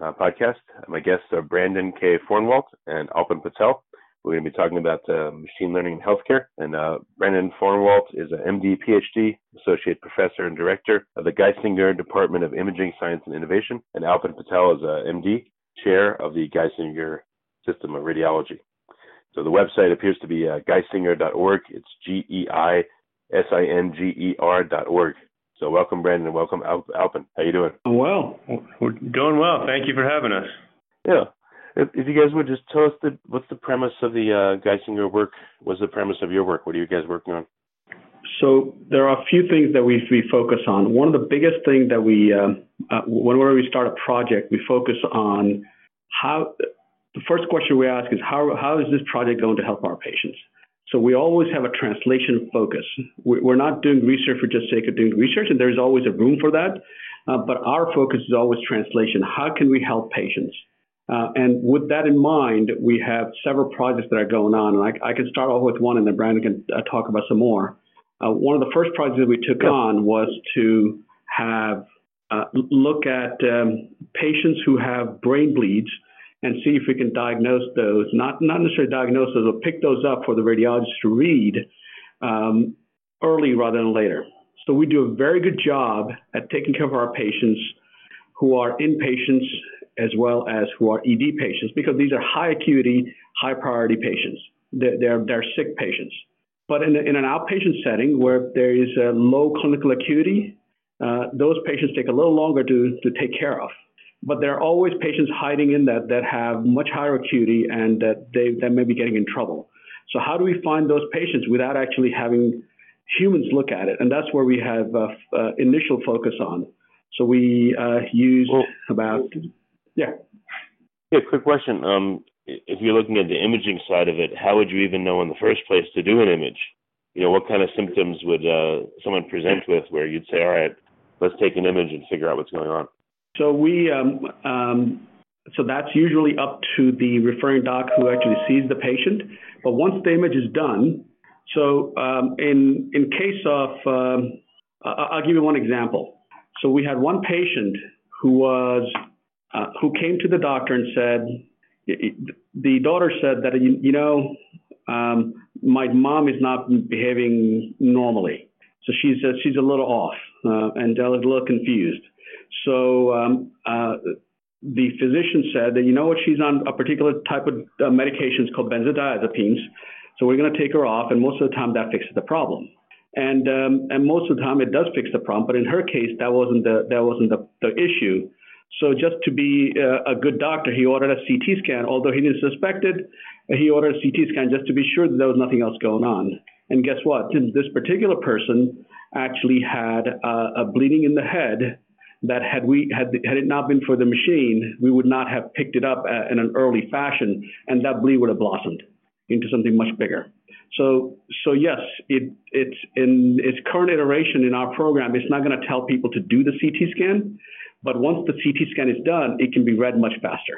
uh, podcast. My guests are Brandon K. Fornwalt and Aalpen Patel. We're going to be talking about uh, machine learning in healthcare. And uh, Brandon Fornwalt is an MD, PhD, associate professor and director of the Geisinger Department of Imaging Science and Innovation. And Aalpen Patel is a MD, chair of the Geisinger System of Radiology. So the website appears to be uh, geisinger.org. It's G E I S I N G E R.org. So welcome, Brandon, and welcome, Aalpen. How you doing? Well, we're doing well. Thank you for having us. Yeah. If, if you guys would just tell us the what's the premise of the uh, Geisinger work? What's the premise of your work? What are you guys working on? So there are a few things that we, we focus on. One of the biggest things that we, um, uh, whenever we start a project, we focus on how. The first question we ask is how how is this project going to help our patients? So we always have a translation focus. We're not doing research for just sake of doing research, and there's always a room for that. Uh, but our focus is always translation. How can we help patients? Uh, and with that in mind, we have several projects that are going on. And I, I can start off with one, and then Brandon can uh, talk about some more. Uh, one of the first projects that we took yeah. on was to have uh, look at um, patients who have brain bleeds and see if we can diagnose those, not, not necessarily diagnose those, but pick those up for the radiologist to read um, early rather than later. So we do a very good job at taking care of our patients who are inpatients as well as who are ED patients because these are high acuity, high priority patients. They're, they're, they're sick patients. But in, in an outpatient setting where there is a low clinical acuity, uh, those patients take a little longer to, to take care of but there are always patients hiding in that that have much higher acuity and that they that may be getting in trouble. So how do we find those patients without actually having humans look at it? And that's where we have uh, uh, initial focus on. So we uh, use well, about yeah. Yeah, quick question. Um, if you're looking at the imaging side of it, how would you even know in the first place to do an image? You know, what kind of symptoms would uh, someone present with where you'd say, all right, let's take an image and figure out what's going on? So we, um, um, so that's usually up to the referring doc who actually sees the patient. But once the image is done, so um, in in case of, um, I'll give you one example. So we had one patient who was uh, who came to the doctor and said, the daughter said that you, you know, um, my mom is not behaving normally, so she's uh, she's a little off uh, and a little confused. So um, uh, the physician said that, you know what, she's on a particular type of uh, medications called benzodiazepines. So we're going to take her off, and most of the time that fixes the problem. And um, and most of the time it does fix the problem, but in her case that wasn't the that wasn't the, the issue. So just to be uh, a good doctor, he ordered a CT scan. Although he didn't suspect it, he ordered a CT scan just to be sure that there was nothing else going on. And guess what? This particular person actually had uh, a bleeding in the head that had we had had it not been for the machine, we would not have picked it up uh, in an early fashion, and that bleed would have blossomed into something much bigger. So, so yes, it, it's in its current iteration in our program. It's not going to tell people to do the CT scan, but once the CT scan is done, it can be read much faster.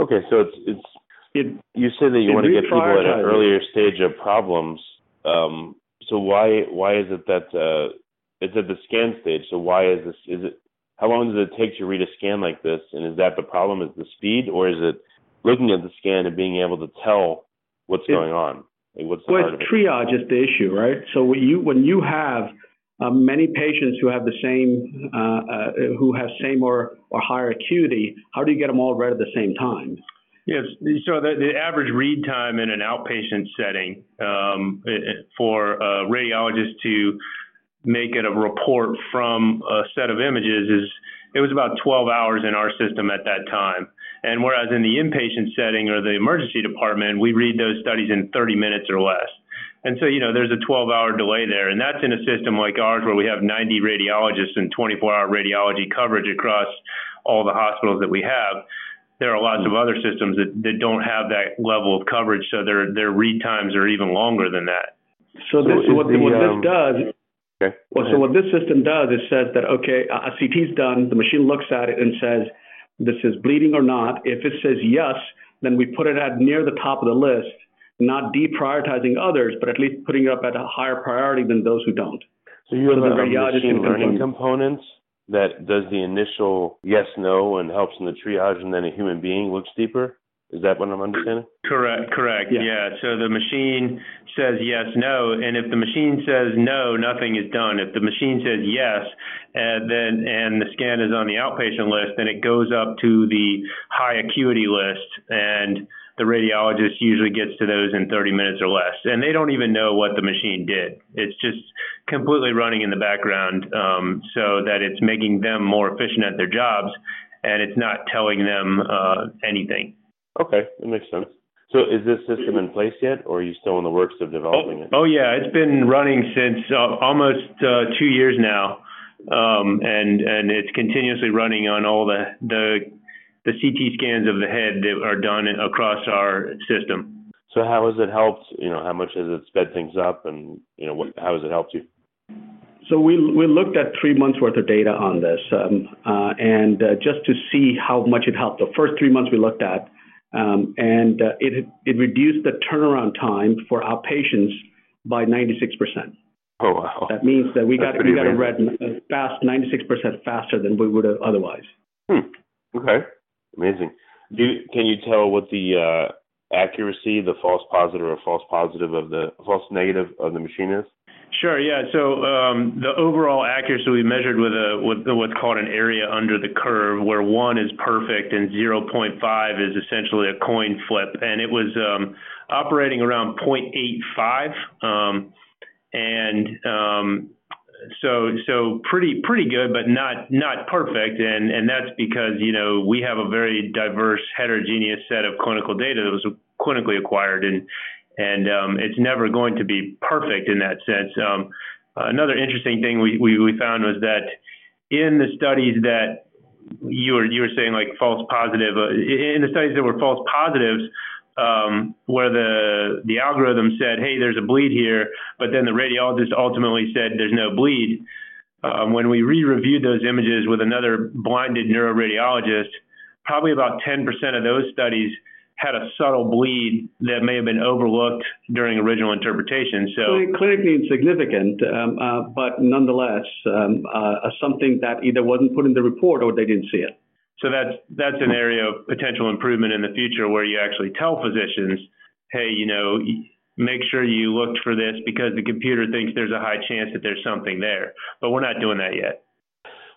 Okay, so it's it's it, you say that you want to get people at an earlier stage of problems. Um, so why why is it that uh, it's at the scan stage? So why is this? Is it how long does it take to read a scan like this? And is that the problem? Is the speed, or is it looking at the scan and being able to tell what's it, going on? Like what's the well, it's triage is the issue, right? So when you when you have uh, many patients who have the same uh, uh, who have same or or higher acuity, how do you get them all read at the same time? Yes. So the, the, average read time in an outpatient setting um, for a radiologist to make it a report from a set of images is it was about 12 hours in our system at that time. And whereas in the inpatient setting or the emergency department, we read those studies in 30 minutes or less. And so, you know, there's a 12 hour delay there. And that's in a system like ours where we have 90 radiologists and 24 hour radiology coverage across all the hospitals that we have. There are lots of other systems that, that don't have that level of coverage, so their their read times are even longer than that. So, this, what, the, what um, this does. Okay. Well, so what this system does is says that okay, a CT is done. The machine looks at it and says this is bleeding or not. If it says yes, then we put it at near the top of the list, not deprioritizing others, but at least putting it up at a higher priority than those who don't. So you have so a, a machine learning component that does the initial yes no and helps in the triage, and then a human being looks deeper. Is that what I'm understanding? Correct, correct. Yeah. yeah. So the machine says yes, no, and if the machine says no, nothing is done. If the machine says yes, and then and the scan is on the outpatient list, then it goes up to the high acuity list, and the radiologist usually gets to those in 30 minutes or less. And they don't even know what the machine did. It's just completely running in the background um, so that it's making them more efficient at their jobs, and it's not telling them uh, anything. Okay, that makes sense. So is this system in place yet, or are you still in the works of developing oh, it? Oh yeah, it's been running since uh, almost uh, two years now, um, and and it's continuously running on all the the the CT scans of the head that are done across our system. So how has it helped? You know, how much has it sped things up, and you know, what, how has it helped you? So we we looked at three months worth of data on this, um, uh, and uh, just to see how much it helped. The first three months we looked at, um, and uh, it, it reduced the turnaround time for our patients by 96%. Oh, wow. That means that we got, we got a read uh, fast, 96% faster than we would have otherwise. Hmm. Okay. Amazing. Do can you tell what the uh, accuracy, the false positive or false positive of the false negative of the machine is? Sure. Yeah. So um, the overall accuracy we measured with a with what's called an area under the curve, where one is perfect and 0.5 is essentially a coin flip, and it was um, operating around 0.85, um, and um, so so pretty pretty good, but not not perfect, and and that's because you know we have a very diverse, heterogeneous set of clinical data that was clinically acquired, and and um, it's never going to be perfect in that sense. Um, another interesting thing we, we, we found was that in the studies that you were you were saying like false positive uh, in the studies that were false positives um, where the the algorithm said hey there's a bleed here but then the radiologist ultimately said there's no bleed um, when we re-reviewed those images with another blinded neuroradiologist probably about 10% of those studies had a subtle bleed that may have been overlooked during original interpretation. So clinically insignificant, um, uh, but nonetheless um, uh, something that either wasn't put in the report or they didn't see it. So that's that's an area of potential improvement in the future where you actually tell physicians, hey, you know, make sure you looked for this because the computer thinks there's a high chance that there's something there. But we're not doing that yet.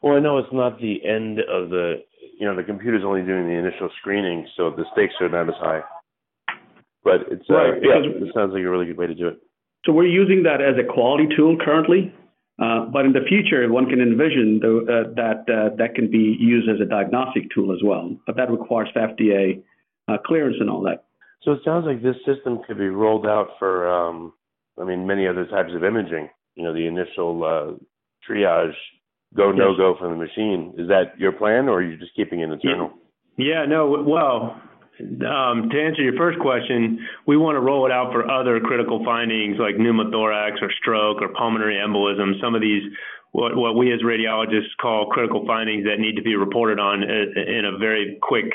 Well, I know it's not the end of the you know the computer's only doing the initial screening, so the stakes are not as high. But it's uh, right, yeah, it sounds like a really good way to do it. So we're using that as a quality tool currently, uh, but in the future, one can envision the, uh, that uh, that can be used as a diagnostic tool as well. But that requires FDA uh, clearance and all that. So it sounds like this system could be rolled out for, um, I mean, many other types of imaging. You know, the initial uh, triage go yes. no go from the machine. Is that your plan, or are you just keeping it internal? Yeah, no. Well, um, to answer your first question, we want to roll it out for other critical findings like pneumothorax or stroke or pulmonary embolism. Some of these, what, what we as radiologists call critical findings that need to be reported on in a very quick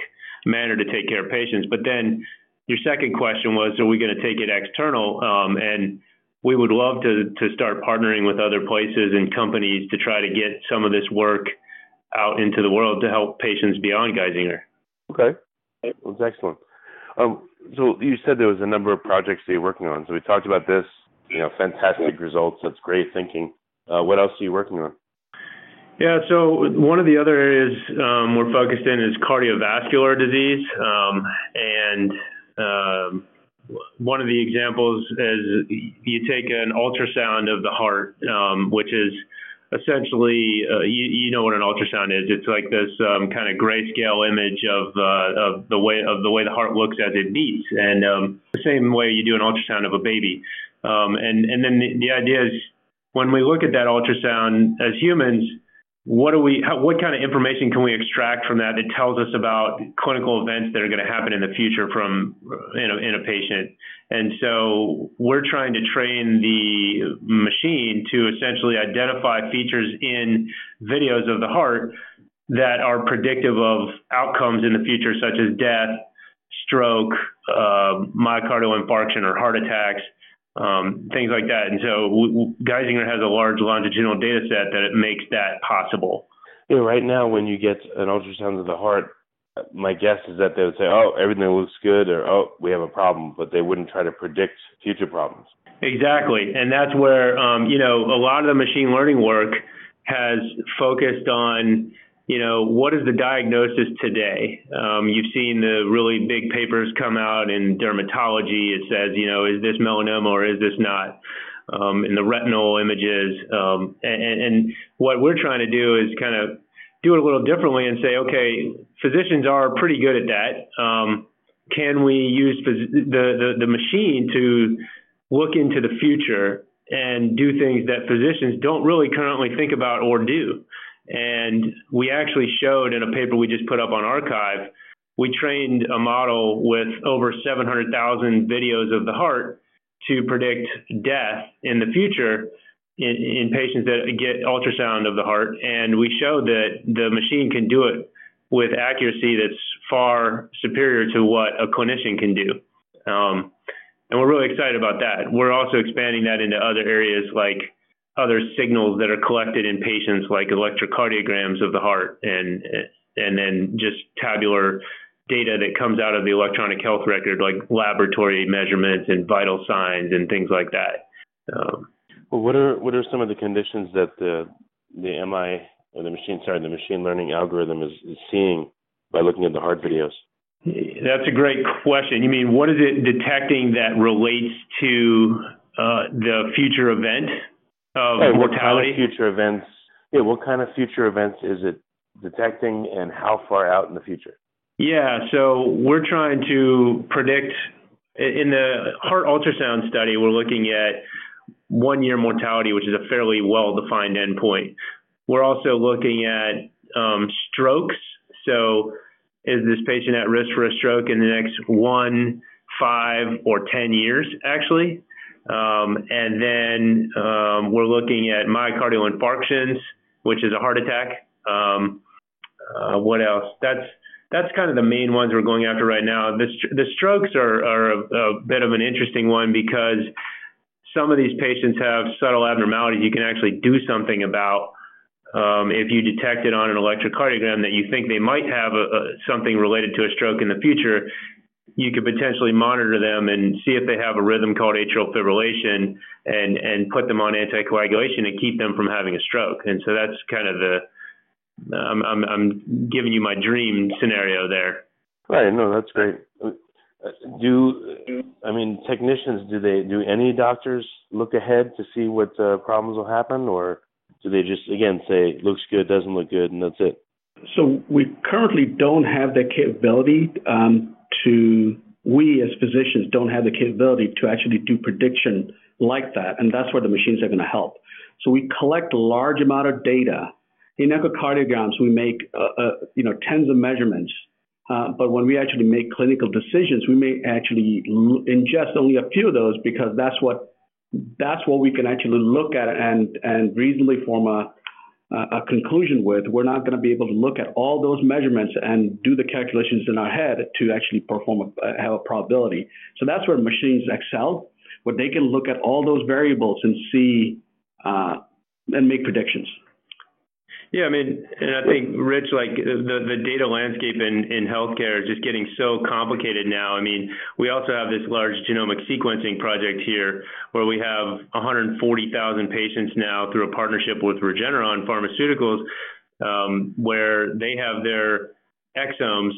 manner to take care of patients. But then your second question was, are we going to take it external? Um, and we would love to to start partnering with other places and companies to try to get some of this work out into the world to help patients beyond Geisinger. Okay, that's excellent. Um, so you said there was a number of projects that you're working on. So we talked about this. You know, fantastic results. That's great thinking. Uh, what else are you working on? Yeah, so one of the other areas um, we're focused in is cardiovascular disease, um, and um, one of the examples is you take an ultrasound of the heart, um, which is essentially uh, you, you, know what an ultrasound is. It's like this um, kind of grayscale image of uh, of the way of the way the heart looks as it beats, and um, the same way you do an ultrasound of a baby. Um, and and then the, the idea is when we look at that ultrasound as humans, what do we how, what kind of information can we extract from that that tells us about clinical events that are going to happen in the future from in a, in a patient? And so we're trying to train the machine to essentially identify features in videos of the heart that are predictive of outcomes in the future such as death stroke uh, myocardial infarction or heart attacks um, things like that. And so Geisinger has a large longitudinal data set that it makes that possible. You know, right now when you get an ultrasound of the heart, my guess is that they would say, "Oh, everything looks good," or "Oh, we have a problem," but they wouldn't try to predict future problems. Exactly, and that's where um, you know a lot of the machine learning work has focused on you know, what is the diagnosis today? Um, you've seen the really big papers come out in dermatology. It says, you know, is this melanoma or is this not? Um, in the retinal images. Um, and, and what we're trying to do is kind of do it a little differently and say, okay, physicians are pretty good at that. Um, can we use the, the, the machine to look into the future and do things that physicians don't really currently think about or do? And we actually showed in a paper we just put up on arXiv, we trained a model with over 700,000 videos of the heart to predict death in the future in, in, patients that get ultrasound of the heart. And we showed that the machine can do it with accuracy that's far superior to what a clinician can do. Um, and we're really excited about that. We're also expanding that into other areas like other signals that are collected in patients like electrocardiograms of the heart and and then just tabular data that comes out of the electronic health record like laboratory measurements and vital signs and things like that. Um, well, what are what are some of the conditions that the the MI or the machine sorry the machine learning algorithm is, is seeing by looking at the heart videos? That's a great question. You mean what is it detecting that relates to uh, the future event of hey, mortality. What kind of future events? Yeah, what kind of future events is it detecting, and how far out in the future? Yeah, so we're trying to predict in the heart ultrasound study. We're looking at one year mortality, which is a fairly well defined endpoint. We're also looking at um, strokes. So, is this patient at risk for a stroke in the next one, five, or 10 years, actually? Um, and then um, we're looking at myocardial infarctions, which is a heart attack. Um, uh, what else? That's that's kind of the main ones we're going after right now. The, the strokes are, are a, a bit of an interesting one because some of these patients have subtle abnormalities you can actually do something about. Um, if you detect it on an electrocardiogram that you think they might have a, a, something related to a stroke in the future, you could potentially monitor them and see if they have a rhythm called atrial fibrillation and and put them on anticoagulation and keep them from having a stroke. And so that's kind of the I'm I'm, I'm giving you my dream scenario there. Right. No, that's great. Do I mean technicians? Do they do any doctors look ahead to see what uh, problems will happen, or do they just again say looks good, doesn't look good, and that's it? So we currently don't have the capability um, to we as physicians don't have the capability to actually do prediction like that, and that's where the machines are going to help. So we collect a large amount of data. In echocardiograms, we make uh, uh, you know tens of measurements, uh, but when we actually make clinical decisions, we may actually l- ingest only a few of those because that's what that's what we can actually look at and and reasonably form a a conclusion with, we're not going to be able to look at all those measurements and do the calculations in our head to actually perform a, have a probability. So that's where machines excel, where they can look at all those variables and see uh, and make predictions. Yeah, I mean, and I think Rich, like the the data landscape in in healthcare is just getting so complicated now. I mean, we also have this large genomic sequencing project here where we have 140,000 patients now through a partnership with Regeneron Pharmaceuticals, um, where they have their exomes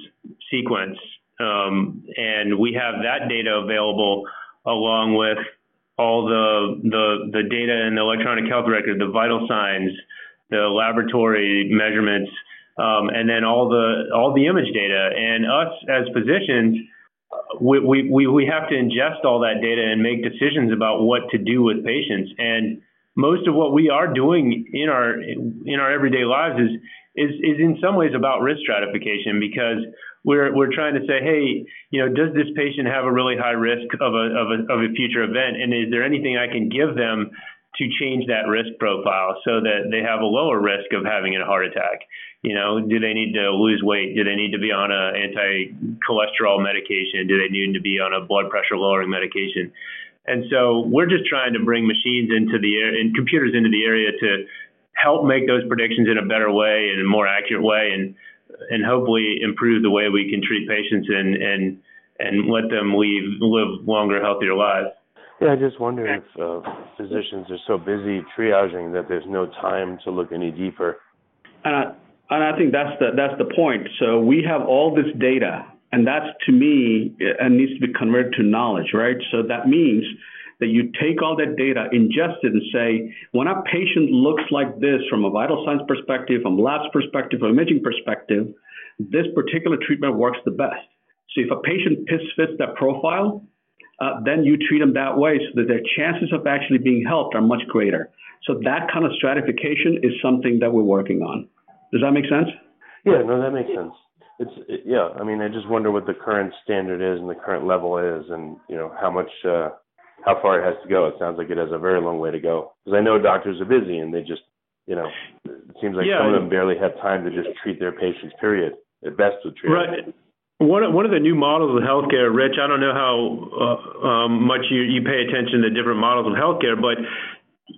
sequenced, um, and we have that data available along with all the the the data in the electronic health record, the vital signs the laboratory measurements, um, and then all the all the image data. And us as physicians, we, we, we have to ingest all that data and make decisions about what to do with patients. And most of what we are doing in our in our everyday lives is is is in some ways about risk stratification because we're we're trying to say, hey, you know, does this patient have a really high risk of a of a of a future event, and is there anything I can give them to change that risk profile so that they have a lower risk of having a heart attack? You know, do they need to lose weight? Do they need to be on a anti-cholesterol medication? Do they need to be on a blood pressure lowering medication? And so we're just trying to bring machines into the air and computers into the area to help make those predictions in a better way and a more accurate way and and hopefully improve the way we can treat patients and and and let them leave live longer, healthier lives. Yeah, I just wonder if uh, physicians are so busy triaging that there's no time to look any deeper. And I, and I think that's the that's the point. So we have all this data and that's to me, it needs to be converted to knowledge, right? So that means that you take all that data, ingest it, and say, when a patient looks like this from a vital signs perspective, from labs perspective, from imaging perspective, this particular treatment works the best. So if a patient fits that profile, uh, then you treat them that way so that their chances of actually being helped are much greater. So that kind of stratification is something that we're working on. Does that make sense? Yeah, no, that makes sense it's it, yeah. I mean, I just wonder what the current standard is and the current level is, and you know how much uh, how far it has to go. It sounds like it has a very long way to go because I know doctors are busy and they just you know it seems like yeah, some of them barely have time to just treat their patients. Period. At best to treat. Right. One one of the new models of healthcare, Rich. I don't know how uh, um, much you, you pay attention to different models of healthcare, but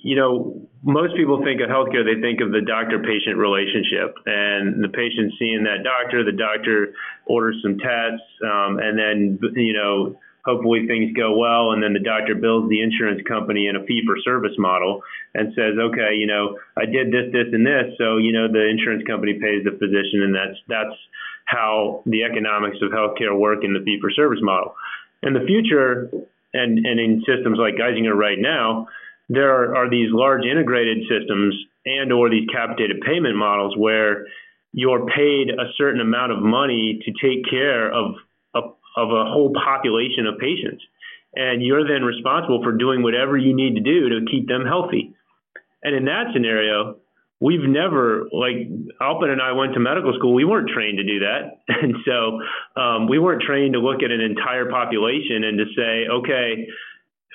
you know, most people think of healthcare, they think of the doctor patient relationship and the patient seeing that doctor, the doctor orders some tests, um, and then, you know, hopefully things go well and then the doctor bills the insurance company in a fee for service model and says okay you know i did this this and this so you know the insurance company pays the physician and that's that's how the economics of healthcare work in the fee for service model. In the future and and in systems like geisinger right now there are, are these large integrated systems and or these capitated payment models where you're paid a certain amount of money to take care of a, of a whole population of patients. And you're then responsible for doing whatever you need to do to keep them healthy. And in that scenario we've never like Aalpen and I went to medical school. We weren't trained to do that, and so um, we weren't trained to look at an entire population and to say, okay,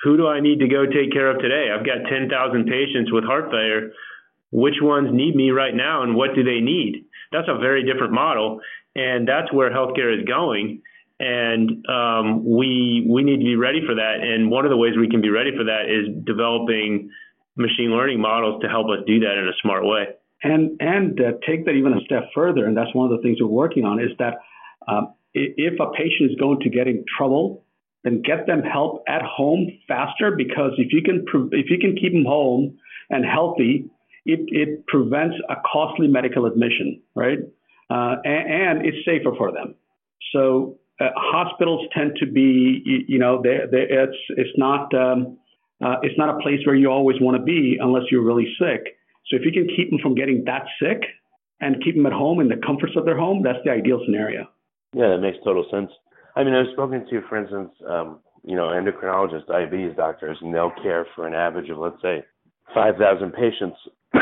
who do I need to go take care of today? I've got 10,000 patients with heart failure. Which ones need me right now and what do they need? That's a very different model. And that's where healthcare is going. And um, we, we need to be ready for that. And one of the ways we can be ready for that is developing machine learning models to help us do that in a smart way. And, and uh, take that even a step further. And that's one of the things we're working on is that um, if a patient is going to get in trouble then get them help at home faster because if you can if you can keep them home and healthy, it, it prevents a costly medical admission, right? Uh, and, and, it's safer for them. So uh, hospitals tend to be, you, you know, they it's it's not um, uh, it's not a place where you always want to be unless you're really sick. So if you can keep them from getting that sick and keep them at home in the comforts of their home, that's the ideal scenario. Yeah, that makes total sense. I mean, I've spoken to, for instance, um, you know, endocrinologists, diabetes doctors, and they'll care for an average of, let's say, 5,000 patients.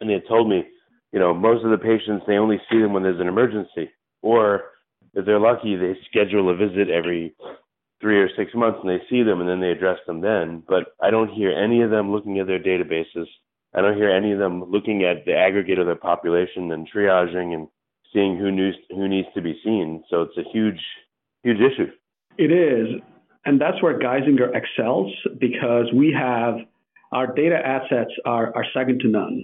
and they told me, you know, most of the patients, they only see them when there's an emergency. Or if they're lucky, they schedule a visit every three or six months and they see them and then they address them then. But I don't hear any of them looking at their databases. I don't hear any of them looking at the aggregate of their population and triaging and seeing who needs who needs to be seen. So it's a huge huge issue. It is. And that's where Geisinger excels because we have our data assets are, are second to none.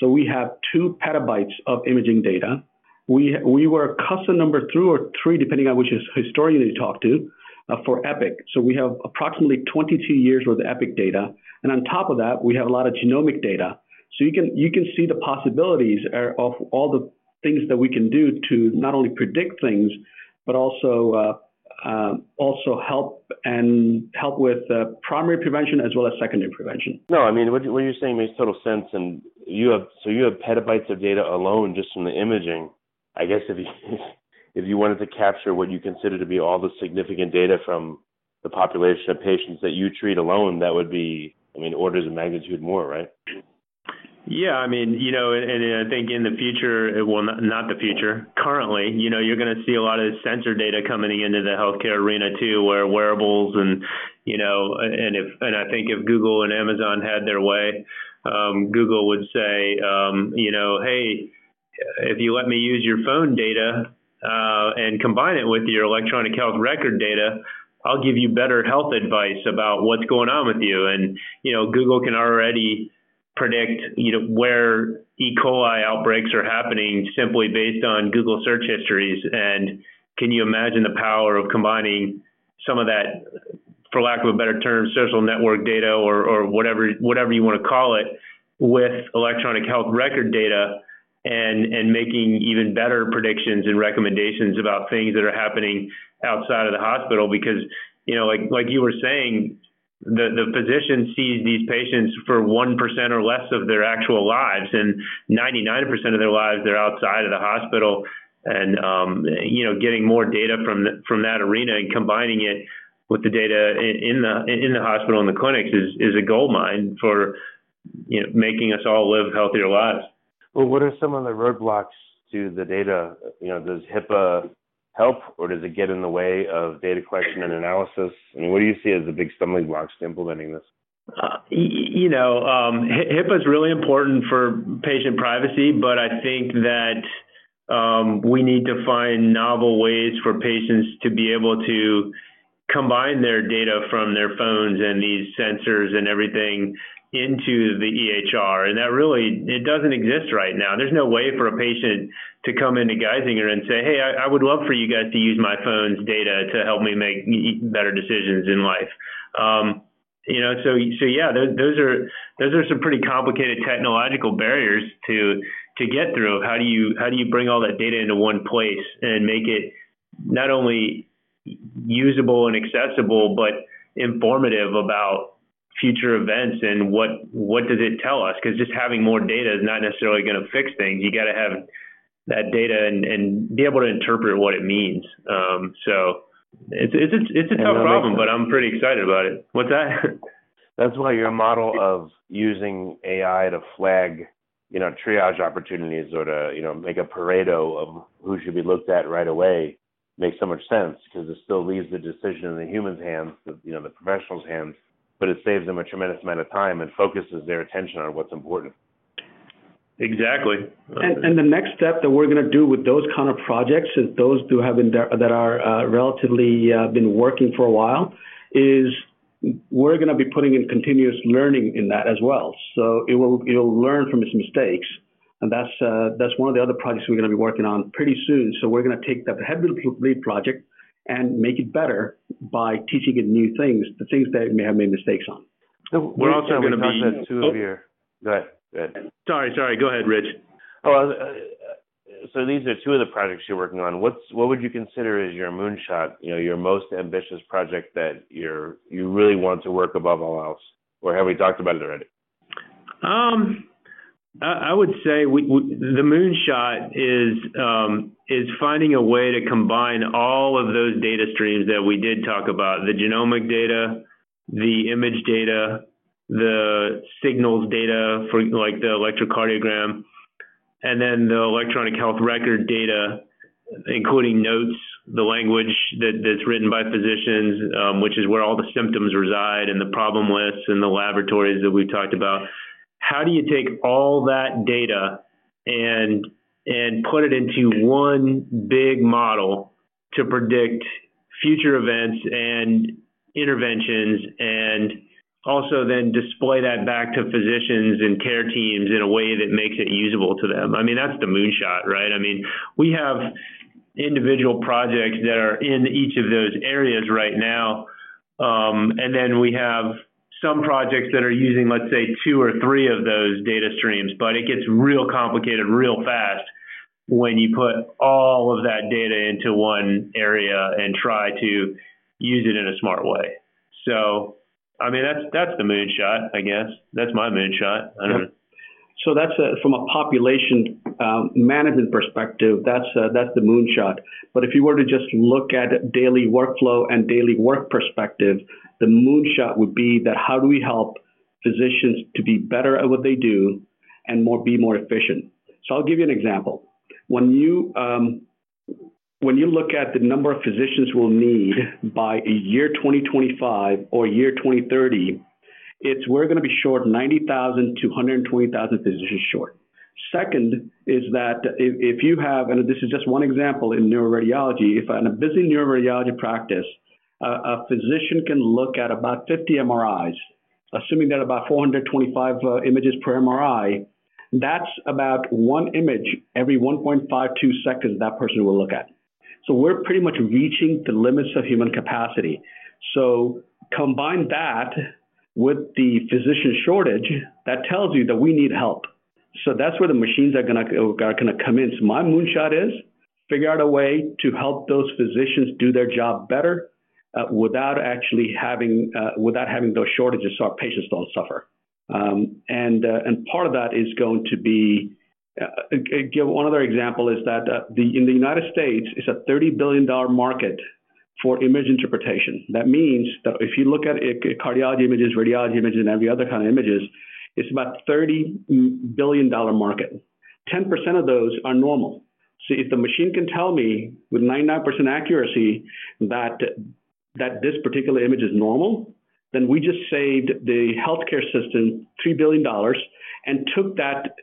So we have two petabytes of imaging data. We, we were custom number two or three, depending on which historian you talk to, uh, for EPIC. So we have approximately 22 years worth of EPIC data. And on top of that, we have a lot of genomic data. So you can, you can see the possibilities of all the things that we can do to not only predict things, but also uh, uh, also help and help with uh, primary prevention as well as secondary prevention. No, I mean what, what you're saying makes total sense, and you have so you have petabytes of data alone just from the imaging. I guess if you if you wanted to capture what you consider to be all the significant data from the population of patients that you treat alone, that would be I mean, orders of magnitude more, right? Yeah, I mean, you know, and, and I think in the future, well, not, not the future, currently, you know, you're going to see a lot of sensor data coming into the healthcare arena too, where wearables and, you know, and if, and I think if Google and Amazon had their way, um, Google would say, um, you know, hey, if you let me use your phone data uh, and combine it with your electronic health record data, I'll give you better health advice about what's going on with you. And, you know, Google can already predict you know where E. coli outbreaks are happening simply based on Google search histories. And can you imagine the power of combining some of that, for lack of a better term, social network data or, or whatever whatever you want to call it, with electronic health record data and and making even better predictions and recommendations about things that are happening outside of the hospital because you know like like you were saying the, the physician sees these patients for 1% or less of their actual lives, and 99% of their lives they're outside of the hospital. And um, you know, getting more data from the, from that arena and combining it with the data in, the in the hospital and the clinics is is a gold mine for you know making us all live healthier lives. Well, what are some of the roadblocks to the data? You know, does HIPAA help, or does it get in the way of data collection and analysis? I mean, what do you see as the big stumbling blocks to implementing this? Uh, you know, um, HIPAA is really important for patient privacy, but I think that um, we need to find novel ways for patients to be able to combine their data from their phones and these sensors and everything into the EHR. And that really, it doesn't exist right now. There's no way for a patient to come into Geisinger and say, hey, I, I would love for you guys to use my phone's data to help me make better decisions in life. Um, you know, so so yeah, those, those are those are some pretty complicated technological barriers to to get through. How do you how do you bring all that data into one place and make it not only usable and accessible, but informative about future events and what what does it tell us? Because just having more data is not necessarily going to fix things. You got to have that data and, and be able to interpret what it means. Um, so it's it's it's, it's a tough problem, but I'm pretty excited about it. What's that? That's why your model of using AI to flag, you know, triage opportunities or to, you know, make a Pareto of who should be looked at right away makes so much sense because it still leaves the decision in the human's hands, the, you know, the professional's hands, but it saves them a tremendous amount of time and focuses their attention on what's important. Exactly. And, and the next step that we're going to do with those kind of projects is those who have been there, that are uh, relatively uh, been working for a while is we're going to be putting in continuous learning in that as well. So it will it will learn from its mistakes, and that's uh, that's one of the other projects we're going to be working on pretty soon. So we're going to take that head lead project and make it better by teaching it new things, the things that it may have made mistakes on. So we're, also going to be two of your. Go ahead. Go ahead. Sorry, sorry. Go ahead, Rich. Oh, uh, so these are two of the projects you're working on. What's what would you consider as your moonshot? You know, your most ambitious project that you're you really want to work above all else, or have we talked about it already? Um, I, would say we, we, the moonshot is um, is finding a way to combine all of those data streams that we did talk about: the genomic data, the image data, the signals data for like the electrocardiogram, and then the electronic health record data, including notes, the language that, that's written by physicians, um, which is where all the symptoms reside, and the problem lists and the laboratories that we've talked about. How do you take all that data and and put it into one big model to predict future events and interventions and also then display that back to physicians and care teams in a way that makes it usable to them. I mean, that's the moonshot, right? I mean, we have individual projects that are in each of those areas right now. Um, and then we have some projects that are using, let's say, two or three of those data streams, but it gets real complicated real fast when you put all of that data into one area and try to use it in a smart way. So I mean, that's that's the moonshot, I guess. That's my moonshot. I don't know. So that's a, from a population um, management perspective. That's uh, that's the moonshot. But if you were to just look at daily workflow and daily work perspective, the moonshot would be that how do we help physicians to be better at what they do and more be more efficient. So I'll give you an example. When you um, when you look at the number of physicians we'll need by a year 2025 or year 2030, it's we're going to be short 90,000 to 120,000 physicians short. Second is that if, you have, and this is just one example in neuroradiology, if in a busy neuroradiology practice, uh, a physician can look at about 50 MRIs, assuming that about 425 uh, images per MRI, that's about one image every 1.52 seconds that person will look at. So we're pretty much reaching the limits of human capacity. So combine that with the physician shortage, that tells you that we need help. So that's where the machines are going to come in. So my moonshot is figure out a way to help those physicians do their job better uh, without actually having uh, without having those shortages, so our patients don't suffer. Um, and uh, and part of that is going to be uh, uh, give one other example is that uh, the in the United States it's a 30 billion dollar market for image interpretation. That means that if you look at eh, it, cardiology images, radiology images, and every other kind of images, it's about 30 mm, billion dollar market. 10% of those are normal. So if the machine can tell me with 99% accuracy that that this particular image is normal, then we just saved the healthcare system $3 billion and took that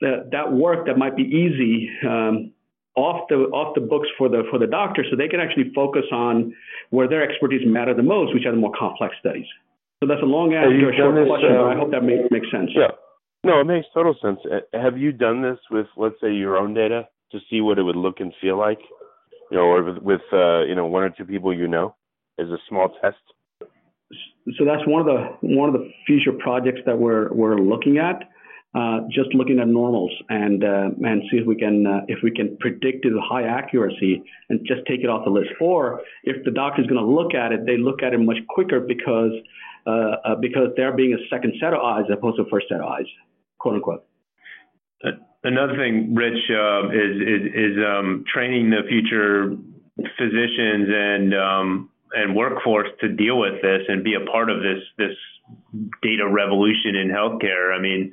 that, that work that might be easy um, off the off the books for the for the doctor, so they can actually focus on where their expertise matter the most, which are the more complex studies. So that's a long answer to a short this, question, um, I hope that make, makes sense. Yeah, no, it makes total sense. Uh, have you done this with, let's say, your own data to see what it would look and feel like, you know, or with, with uh, you know one or two people you know, as a small test? So that's one of the one of the future projects that we're we're looking at. Uh, just looking at normals and uh, and see if we can uh, if we can predict it with high accuracy and just take it off the list. Or if the doctor is going to look at it, they look at it much quicker because uh, uh, because they're being a second set of eyes as opposed to first set of eyes, quote unquote. Another thing, Rich, uh, is is, is um, training the future physicians and um, and workforce to deal with this and be a part of this this data revolution in healthcare. I mean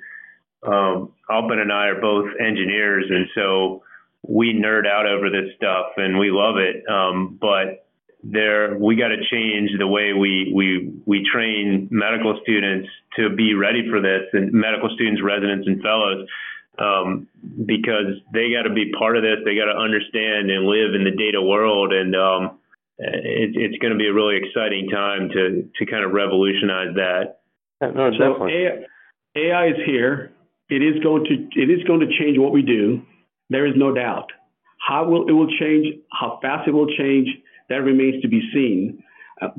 um, Aalpen and I are both engineers, and so we nerd out over this stuff and we love it. Um, but there, we got to change the way we we we train medical students to be ready for this, and medical students, residents, and fellows. Um, because they got to be part of this. They got to understand and live in the data world, and um, it, it's going to be a really exciting time to to kind of revolutionize that. No, so AI, AI is here. It is going to it is going to change what we do. There is no doubt. How will it will change? How fast it will change? That remains to be seen. Uh,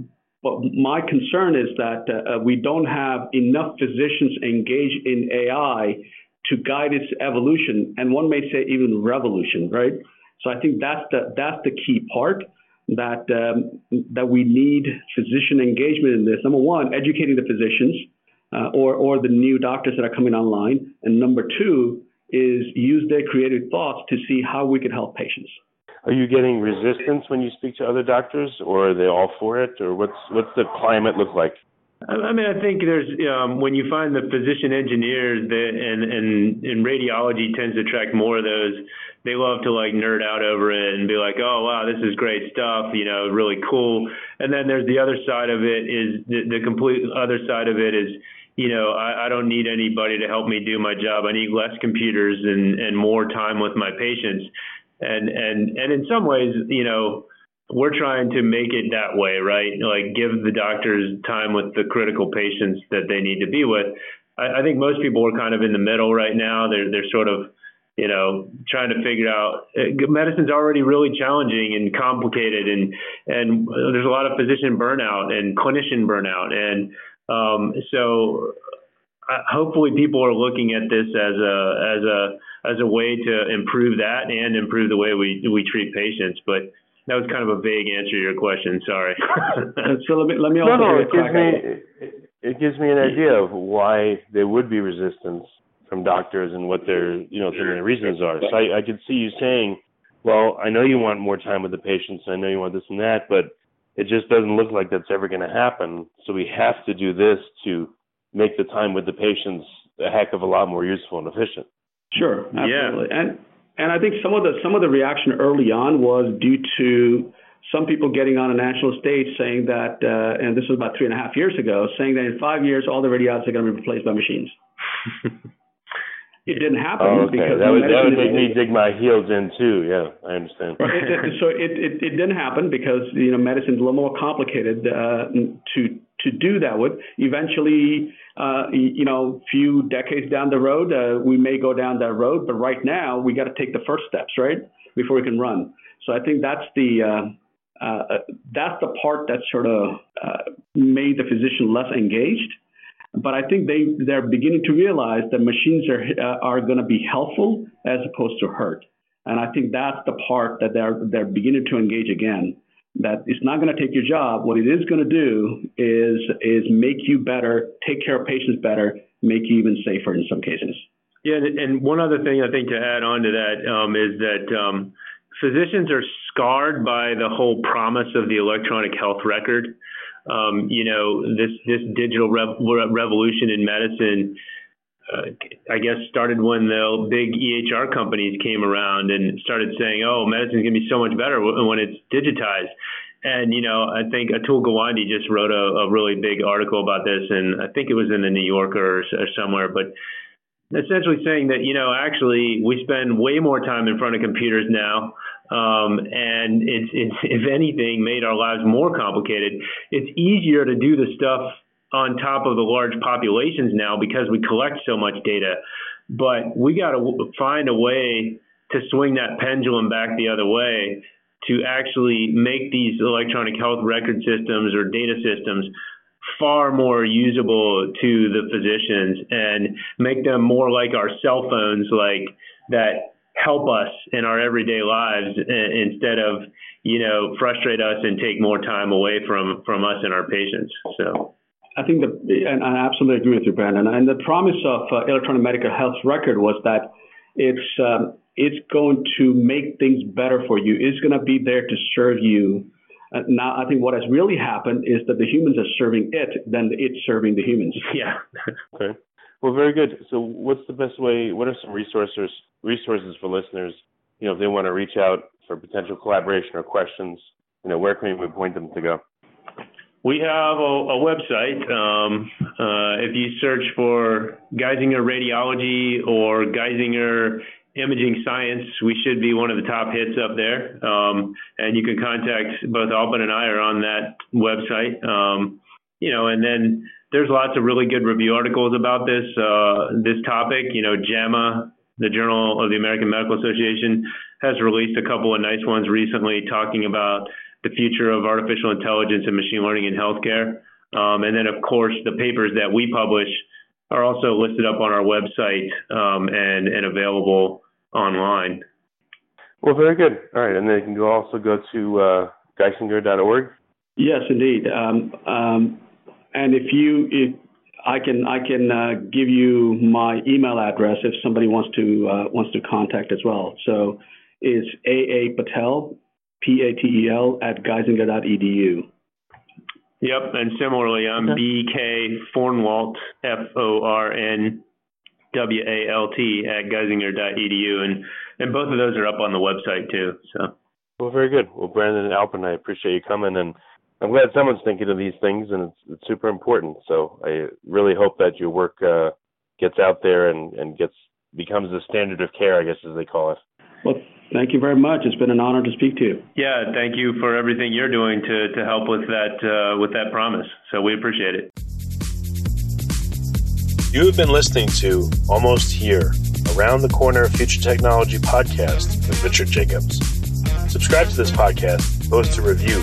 but my concern is that uh, we don't have enough physicians engaged in AI to guide its evolution, and one may say even revolution, right? So I think that's the that's the key part that um, that we need physician engagement in this. Number one, educating the physicians uh, or, or the new doctors that are coming online. And number two is use their creative thoughts to see how we can help patients. Are you getting resistance when you speak to other doctors, or are they all for it, or what's what's the climate look like? I mean, I think there's um, when you find the physician engineers that and and and radiology tends to attract more of those. They love to like nerd out over it and be like, oh wow, this is great stuff, you know, really cool. And then there's the other side of it is the, the complete other side of it is you know, I, I don't need anybody to help me do my job. I need less computers and, and more time with my patients. And, and, and in some ways, you know, we're trying to make it that way, right? Like give the doctors time with the critical patients that they need to be with. I, I think most people are kind of in the middle right now. They're, they're sort of, you know, trying to figure out uh, medicine's already really challenging and complicated and, and there's a lot of physician burnout and clinician burnout. And, um, so uh, hopefully people are looking at this as a as a as a way to improve that and improve the way we we treat patients. But that was kind of a vague answer to your question. Sorry. so let me let me also no, no, it gives me it, it gives me an idea of why there would be resistance from doctors and what their you know their reasons are. So I, I could see you saying, well, I know you want more time with the patients. I know you want this and that, but it just doesn't look like that's ever going to happen. So we have to do this to make the time with the patients a heck of a lot more useful and efficient. Sure, absolutely. Yeah. And and I think some of the some of the reaction early on was due to some people getting on a national stage saying that, uh, and this was about three and a half years ago, saying that in five years all the radiologists are going to be replaced by machines. it didn't happen oh, okay. because that would, that would make me dig my heels in too. Yeah, I understand. so it, it, it didn't happen because you know medicine's a little more complicated uh, to to do that with. Eventually, uh, you know, few decades down the road, uh, we may go down that road. But right now, we got to take the first steps, right, before we can run. So I think that's the uh, uh, that's the part that sort of uh, made the physician less engaged. But I think they they're beginning to realize that machines are uh, are going to be helpful as opposed to hurt. And I think that's the part that they're they're beginning to engage again. That it's not going to take your job. What it is going to do is is make you better, take care of patients better, make you even safer in some cases. Yeah, and one other thing I think to add on to that um, is that um, physicians are scarred by the whole promise of the electronic health record. Um, you know, this this digital rev- revolution in medicine, uh, I guess, started when the big EHR companies came around and started saying, "Oh, medicine's gonna be so much better when it's digitized." And you know, I think Atul Gawande just wrote a, a really big article about this, and I think it was in the New Yorker or, or somewhere, but essentially saying that you know actually we spend way more time in front of computers now um, and it's, it's if anything made our lives more complicated. It's easier to do the stuff on top of the large populations now because we collect so much data. But we got to find a way to swing that pendulum back the other way to actually make these electronic health record systems or data systems far more usable to the physicians and make them more like our cell phones, like that help us in our everyday lives instead of you know frustrate us and take more time away from from us and our patients. So. I think that, and I absolutely agree with you, Brandon. And the promise of uh, electronic medical health record was that it's um, it's going to make things better for you. It's going to be there to serve you uh, now, I think what has really happened is that the humans are serving it than it's serving the humans. Yeah. okay. Well, very good. So, what's the best way? What are some resources resources for listeners? You know, if they want to reach out for potential collaboration or questions, you know, where can we point them to go? We have a, a website. Um, uh, if you search for Geisinger Radiology or Geisinger imaging science, we should be one of the top hits up there. Um, and you can contact both Aalpen and I are on that website. Um, you know, and then there's lots of really good review articles about this uh, this topic. You know, JAMA, the Journal of the American Medical Association, has released a couple of nice ones recently talking about the future of artificial intelligence and machine learning in healthcare. Um, and then, of course, the papers that we publish are also listed up on our website um, and, and available online. Well, very good. All right, and then you can go also go to uh, Geisinger.org. Yes, indeed. Um, um, and if you, if I can, I can uh, give you my email address if somebody wants to uh, wants to contact as well. So it's aa patel, p a t e l at geisinger.edu. Yep, and similarly, I'm okay. BK Fornwalt, F O R N W A L T at geisinger.edu, and and both of those are up on the website too. So. Well, very good. Well, Brandon and Aalpen, I appreciate you coming, and I'm glad someone's thinking of these things, and it's, it's super important. So I really hope that your work uh, gets out there and and gets becomes the standard of care, I guess, as they call it. Well, thank you very much. It's been an honor to speak to you. Yeah, thank you for everything you're doing to to help with that uh, with that promise. So we appreciate it. You have been listening to Almost Here, Around the Corner Future Technology podcast with Richard Jacobs. Subscribe to this podcast, post a review